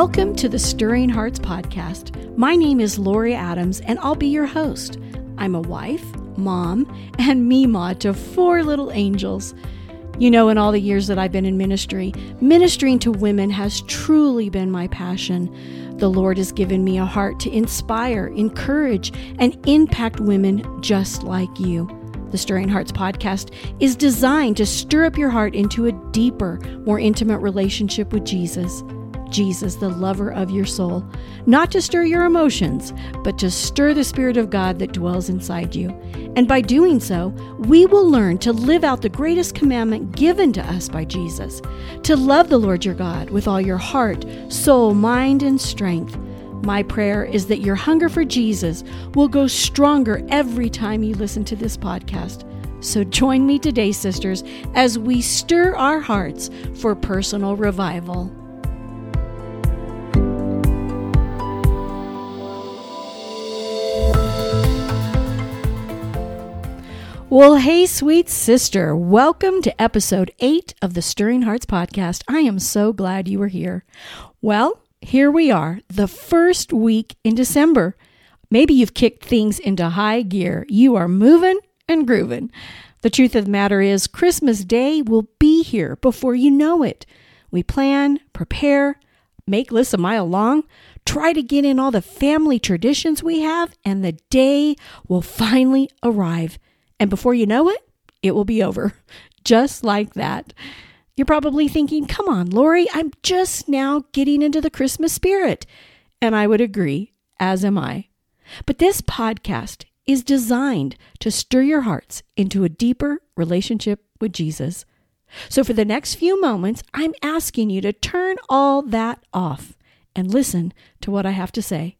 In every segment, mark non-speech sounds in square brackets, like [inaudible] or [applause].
Welcome to the Stirring Hearts Podcast. My name is Lori Adams, and I'll be your host. I'm a wife, mom, and Mima to four little angels. You know, in all the years that I've been in ministry, ministering to women has truly been my passion. The Lord has given me a heart to inspire, encourage, and impact women just like you. The Stirring Hearts podcast is designed to stir up your heart into a deeper, more intimate relationship with Jesus. Jesus, the lover of your soul, not to stir your emotions, but to stir the Spirit of God that dwells inside you. And by doing so, we will learn to live out the greatest commandment given to us by Jesus to love the Lord your God with all your heart, soul, mind, and strength. My prayer is that your hunger for Jesus will go stronger every time you listen to this podcast. So join me today, sisters, as we stir our hearts for personal revival. Well, hey, sweet sister. Welcome to episode eight of the Stirring Hearts podcast. I am so glad you are here. Well, here we are, the first week in December. Maybe you've kicked things into high gear. You are moving and grooving. The truth of the matter is, Christmas Day will be here before you know it. We plan, prepare, make lists a mile long, try to get in all the family traditions we have, and the day will finally arrive. And before you know it, it will be over. [laughs] Just like that. You're probably thinking, come on, Lori, I'm just now getting into the Christmas spirit. And I would agree, as am I. But this podcast is designed to stir your hearts into a deeper relationship with Jesus. So for the next few moments, I'm asking you to turn all that off and listen to what I have to say.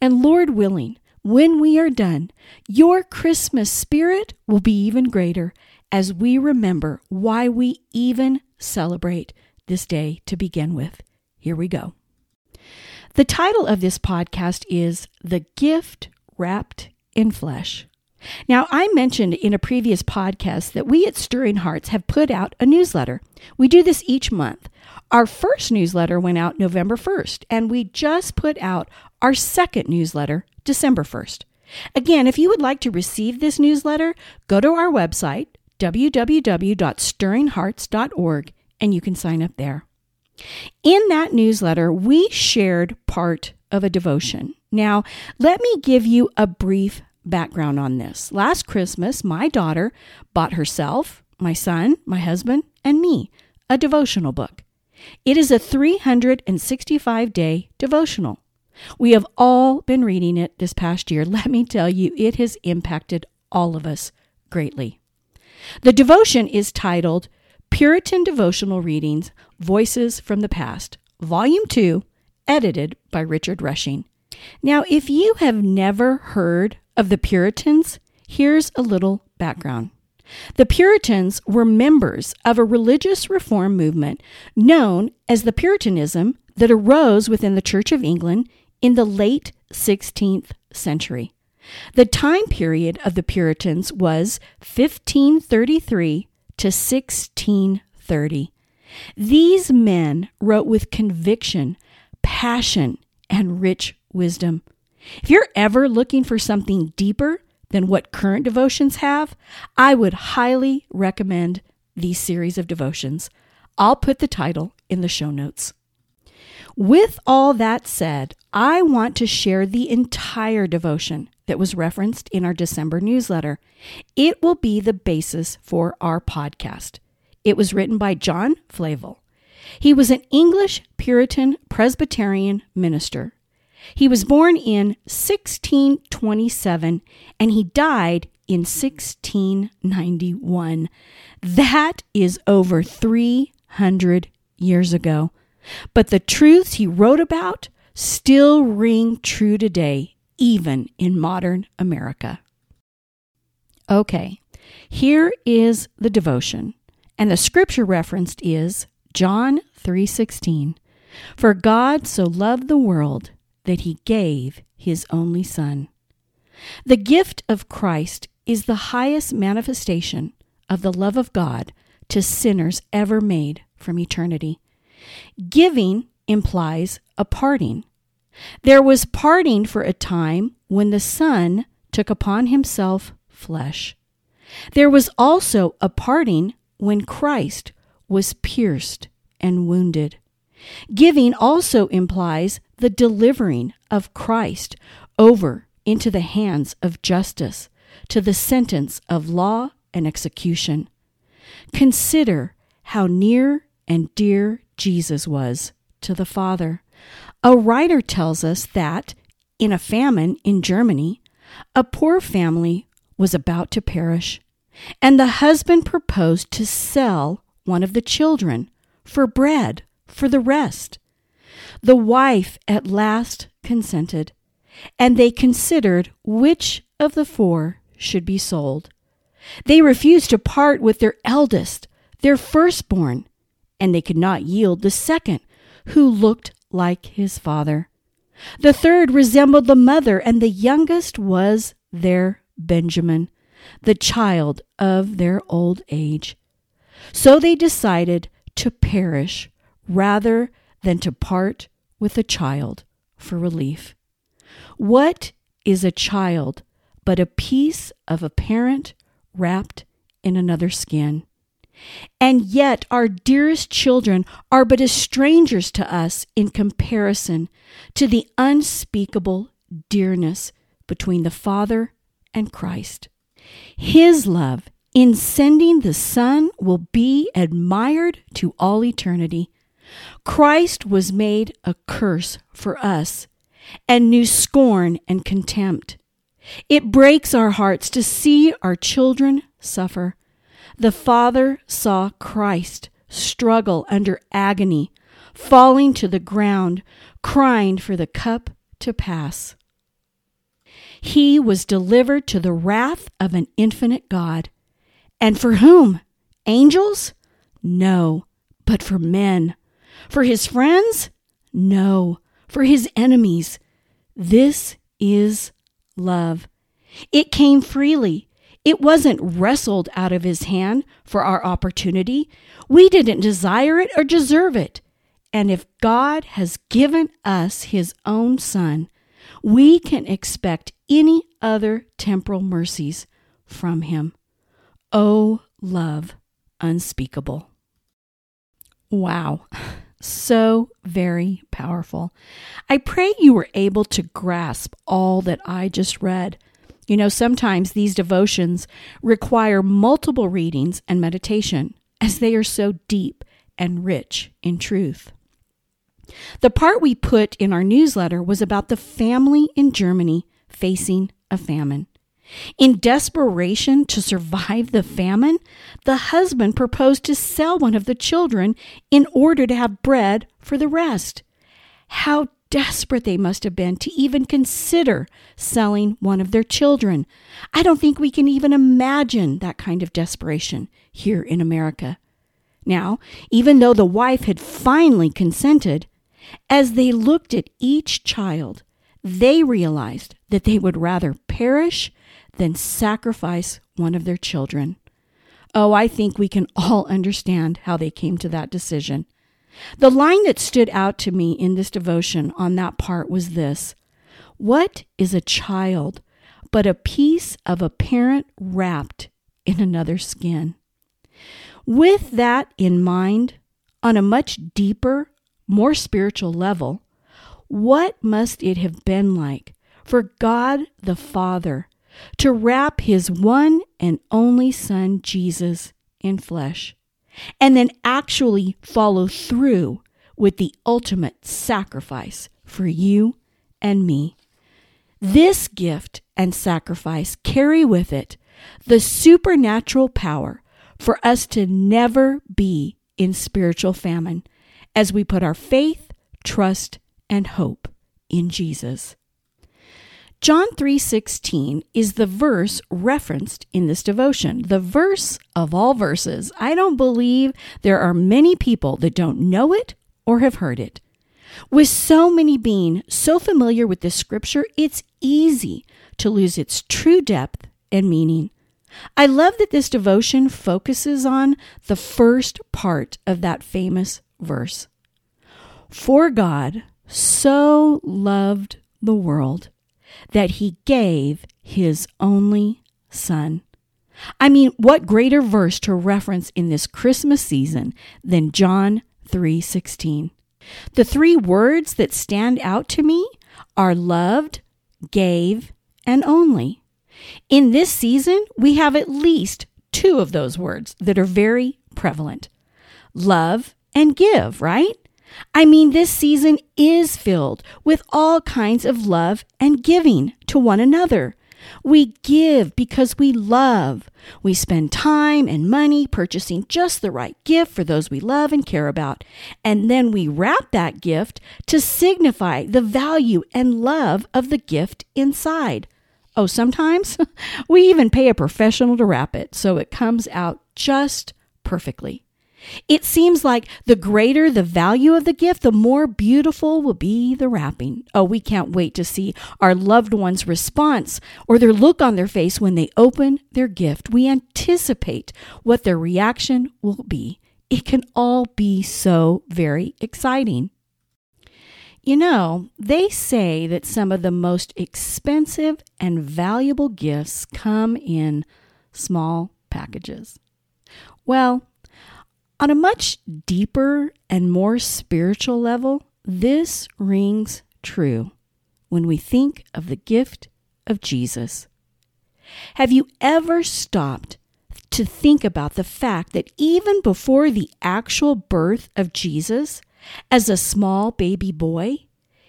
And Lord willing, when we are done, your Christmas spirit will be even greater as we remember why we even celebrate this day to begin with. Here we go. The title of this podcast is The Gift Wrapped in Flesh. Now, I mentioned in a previous podcast that we at Stirring Hearts have put out a newsletter. We do this each month. Our first newsletter went out November 1st, and we just put out our second newsletter December 1st. Again, if you would like to receive this newsletter, go to our website, www.stirringhearts.org, and you can sign up there. In that newsletter, we shared part of a devotion. Now, let me give you a brief background on this. Last Christmas, my daughter bought herself, my son, my husband, and me a devotional book. It is a 365 day devotional. We have all been reading it this past year. [laughs] Let me tell you, it has impacted all of us greatly. The devotion is titled Puritan Devotional Readings Voices from the Past, Volume 2, edited by Richard Rushing. Now, if you have never heard of the Puritans, here's a little background. The Puritans were members of a religious reform movement known as the Puritanism that arose within the Church of England in the late 16th century. The time period of the Puritans was 1533 to 1630. These men wrote with conviction, passion, and rich wisdom. If you're ever looking for something deeper than what current devotions have, I would highly recommend these series of devotions. I'll put the title in the show notes. With all that said, I want to share the entire devotion that was referenced in our December newsletter. It will be the basis for our podcast. It was written by John Flavel. He was an English Puritan Presbyterian minister. He was born in 1627 and he died in 1691. That is over 300 years ago. But the truths he wrote about still ring true today, even in modern America. Okay, here is the devotion, and the scripture referenced is John 3:16. For God so loved the world that he gave his only son. The gift of Christ is the highest manifestation of the love of God to sinners ever made from eternity. Giving implies a parting. There was parting for a time when the Son took upon himself flesh. There was also a parting when Christ was pierced and wounded. Giving also implies the delivering of Christ over into the hands of justice to the sentence of law and execution. Consider how near and dear Jesus was to the Father. A writer tells us that, in a famine in Germany, a poor family was about to perish, and the husband proposed to sell one of the children for bread for the rest. The wife at last consented, and they considered which of the four should be sold. They refused to part with their eldest, their firstborn, and they could not yield the second, who looked like his father. The third resembled the mother, and the youngest was their Benjamin, the child of their old age. So they decided to perish rather than to part with a child for relief. What is a child but a piece of a parent wrapped in another skin? And yet, our dearest children are but as strangers to us in comparison to the unspeakable dearness between the Father and Christ. His love in sending the Son will be admired to all eternity. Christ was made a curse for us and knew scorn and contempt. It breaks our hearts to see our children suffer. The Father saw Christ struggle under agony, falling to the ground, crying for the cup to pass. He was delivered to the wrath of an infinite God. And for whom? Angels? No, but for men. For his friends? No, for his enemies. This is love. It came freely. It wasn't wrestled out of his hand for our opportunity. We didn't desire it or deserve it. And if God has given us his own son, we can expect any other temporal mercies from him. Oh, love unspeakable. Wow. So very powerful. I pray you were able to grasp all that I just read. You know, sometimes these devotions require multiple readings and meditation, as they are so deep and rich in truth. The part we put in our newsletter was about the family in Germany facing a famine. In desperation to survive the famine, the husband proposed to sell one of the children in order to have bread for the rest. How desperate they must have been to even consider selling one of their children. I don't think we can even imagine that kind of desperation here in America. Now, even though the wife had finally consented, as they looked at each child, they realized that they would rather perish than sacrifice one of their children. Oh, I think we can all [laughs] understand how they came to that decision. The line that stood out to me in this devotion on that part was this What is a child but a piece of a parent wrapped in another skin? With that in mind, on a much deeper, more spiritual level, what must it have been like for God the Father to wrap his one and only Son, Jesus, in flesh, and then actually follow through with the ultimate sacrifice for you and me. This gift and sacrifice carry with it the supernatural power for us to never be in spiritual famine as we put our faith, trust, and hope in Jesus. John 3:16 is the verse referenced in this devotion. The verse of all verses. I don't believe there are many people that don't know it or have heard it. With so many being so familiar with this scripture, it's easy to lose its true depth and meaning. I love that this devotion focuses on the first part of that famous verse. For God so loved the world that he gave his only son. I mean, what greater verse to reference in this Christmas season than John 3:16? The three words that stand out to me are loved, gave, and only. In this season, we have at least two of those words that are very prevalent love and give, right? I mean, this season is filled with all kinds of love and giving to one another. We give because we love. We spend time and money purchasing just the right gift for those we love and care about. And then we wrap that gift to signify the value and love of the gift inside. Oh, sometimes [laughs] we even pay a professional to wrap it so it comes out just perfectly. It seems like the greater the value of the gift, the more beautiful will be the wrapping. Oh, we can't wait to see our loved one's response or their look on their face when they open their gift. We anticipate what their reaction will be. It can all be so very exciting. You know, they say that some of the most expensive and valuable gifts come in small packages. Well, on a much deeper and more spiritual level, this rings true when we think of the gift of Jesus. Have you ever stopped to think about the fact that even before the actual birth of Jesus, as a small baby boy,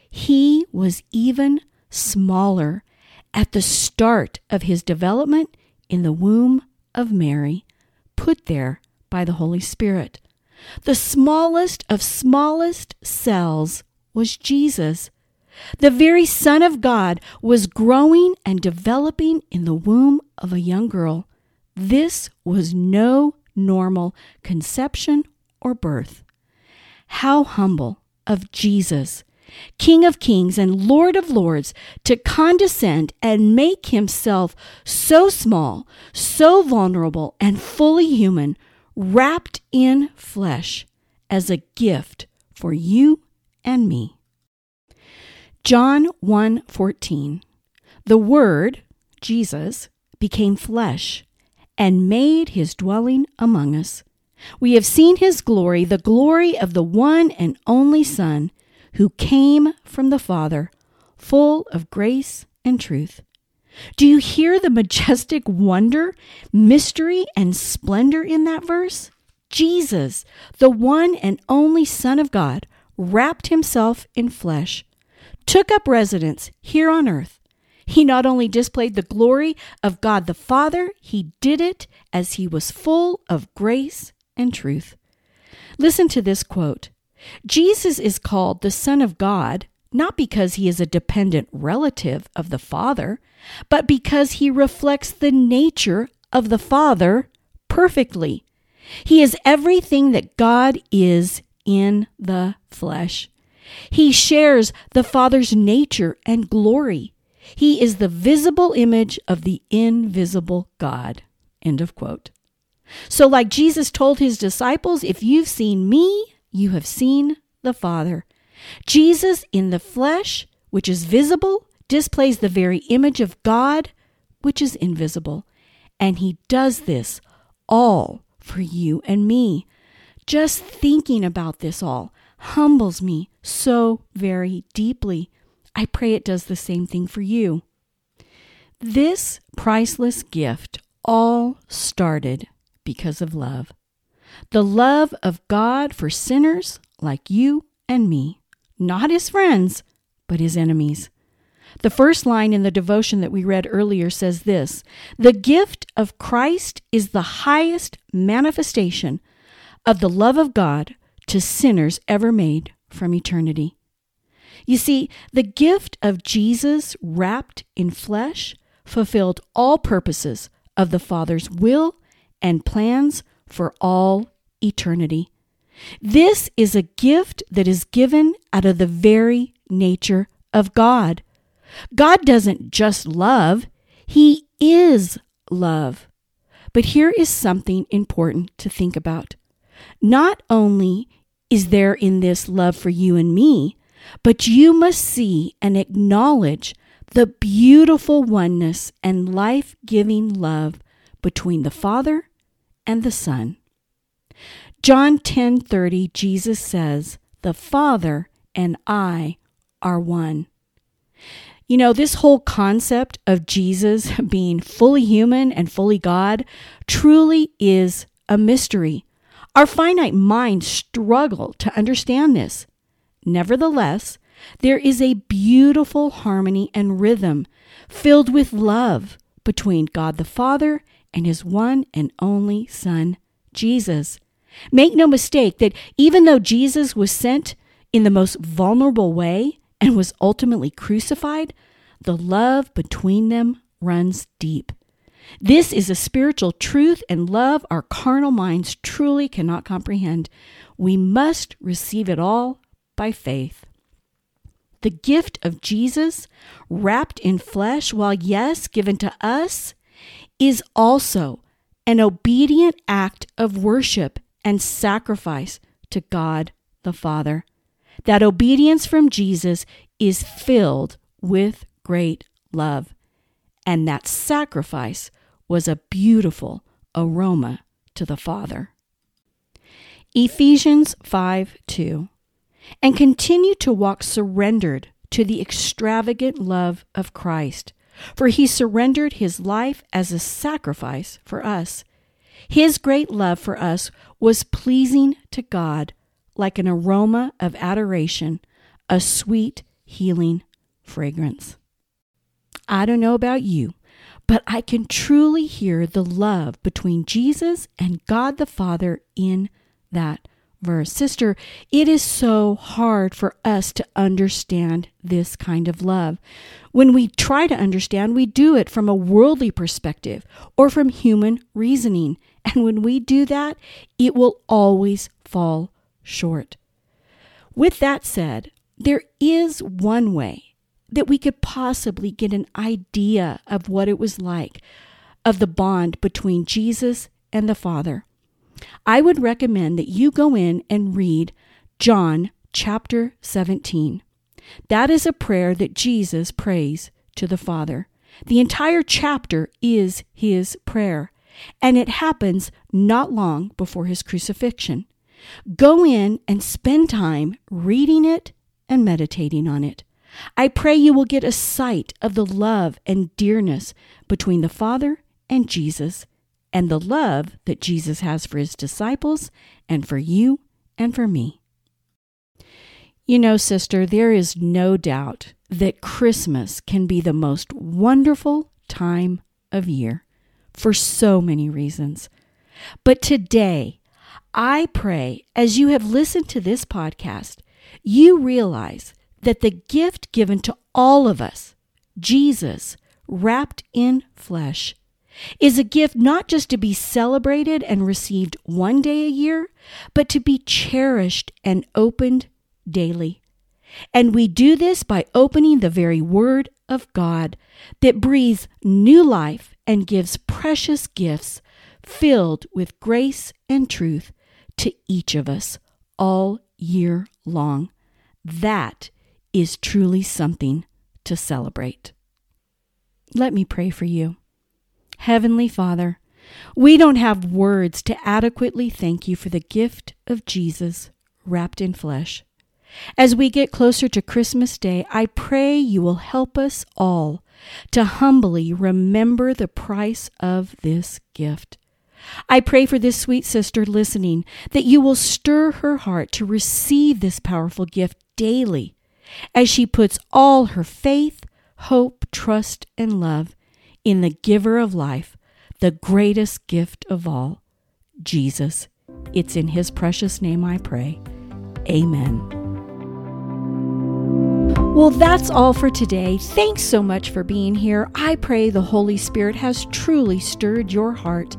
he was even smaller at the start of his development in the womb of Mary, put there by the Holy Spirit. The smallest of smallest cells was Jesus. The very Son of God was growing and developing in the womb of a young girl. This was no normal conception or birth. How humble of Jesus, King of kings and Lord of lords, to condescend and make himself so small, so vulnerable, and fully human wrapped in flesh as a gift for you and me. John 1:14 The word Jesus became flesh and made his dwelling among us. We have seen his glory, the glory of the one and only Son who came from the Father, full of grace and truth. Do you hear the majestic wonder, mystery, and splendor in that verse? Jesus, the one and only Son of God, wrapped himself in flesh, took up residence here on earth. He not only displayed the glory of God the Father, he did it as he was full of grace and truth. Listen to this quote Jesus is called the Son of God not because he is a dependent relative of the Father, but because he reflects the nature of the Father perfectly. He is everything that God is in the flesh. He shares the Father's nature and glory. He is the visible image of the invisible God. End of quote. So, like Jesus told his disciples, if you've seen me, you have seen the Father. Jesus in the flesh, which is visible, displays the very image of God, which is invisible. And he does this all for you and me. Just thinking about this all humbles me so very deeply. I pray it does the same thing for you. This priceless gift all started because of love. The love of God for sinners like you and me not his friends, but his enemies. The first line in the devotion that we read earlier says this The gift of Christ is the highest manifestation of the love of God to sinners ever made from eternity. You see, the gift of Jesus wrapped in flesh fulfilled all purposes of the Father's will and plans for all eternity. This is a gift that is given out of the very nature of God. God doesn't just love, He is love. But here is something important to think about. Not only is there in this love for you and me, but you must see and acknowledge the beautiful oneness and life giving love between the Father and the Son. John 10:30 Jesus says, "The Father and I are one." You know, this whole concept of Jesus [laughs] being fully human and fully God truly is a mystery. Our finite minds struggle to understand this. Nevertheless, there is a beautiful harmony and rhythm filled with love between God the Father and his one and only Son, Jesus. Make no mistake that even though Jesus was sent in the most vulnerable way and was ultimately crucified, the love between them runs deep. This is a spiritual truth and love our carnal minds truly cannot comprehend. We must receive it all by faith. The gift of Jesus, wrapped in flesh, while yes, given to us, is also an obedient act of worship and sacrifice to God the Father. That obedience from Jesus is filled with great love. And that sacrifice was a beautiful aroma to the Father. Ephesians 5 2. And continue to walk surrendered to the extravagant love of Christ, for he surrendered his life as a sacrifice for us. His great love for us was pleasing to God, like an aroma of adoration, a sweet, healing fragrance. I don't know about you, but I can truly hear the love between Jesus and God the Father in that verse. Sister, it is so hard for us to understand this kind of love. When we try to understand, we do it from a worldly perspective or from human reasoning. And when we do that, it will always fall short. With that said, there is one way that we could possibly get an idea of what it was like, of the bond between Jesus and the Father. I would recommend that you go in and read John chapter 17. That is a prayer that Jesus prays to the Father. The entire chapter is his prayer, and it happens not long before his crucifixion. Go in and spend time reading it and meditating on it. I pray you will get a sight of the love and dearness between the Father and Jesus, and the love that Jesus has for his disciples and for you and for me. You know, sister, there is no doubt that Christmas can be the most wonderful time of year for so many reasons. But today, I pray as you have listened to this podcast, you realize that the gift given to all of us, Jesus, wrapped in flesh, is a gift not just to be celebrated and received one day a year, but to be cherished and opened daily. And we do this by opening the very Word of God that breathes new life and gives precious gifts filled with grace and truth to each of us all year long. That is truly something to celebrate. Let me pray for you. Heavenly Father, we don't have words to adequately thank you for the gift of Jesus wrapped in flesh. As we get closer to Christmas Day, I pray you will help us all to humbly remember the price of this gift. I pray for this sweet sister listening that you will stir her heart to receive this powerful gift daily as she puts all her faith, hope, trust, and love in the giver of life, the greatest gift of all, Jesus. It's in his precious name I pray. Amen. Well, that's all for today. Thanks so much for being here. I pray the Holy Spirit has truly stirred your heart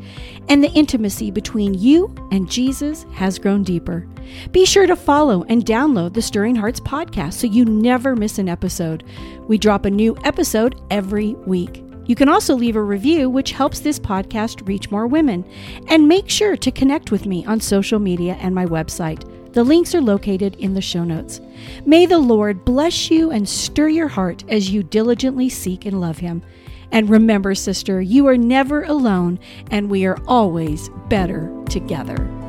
and the intimacy between you and Jesus has grown deeper. Be sure to follow and download the Stirring Hearts podcast so you never miss an episode. We drop a new episode every week. You can also leave a review, which helps this podcast reach more women. And make sure to connect with me on social media and my website The links are located in the show notes. May the Lord bless you and stir your heart as you diligently seek and love Him. And remember, sister, you are never alone, and we are always better together.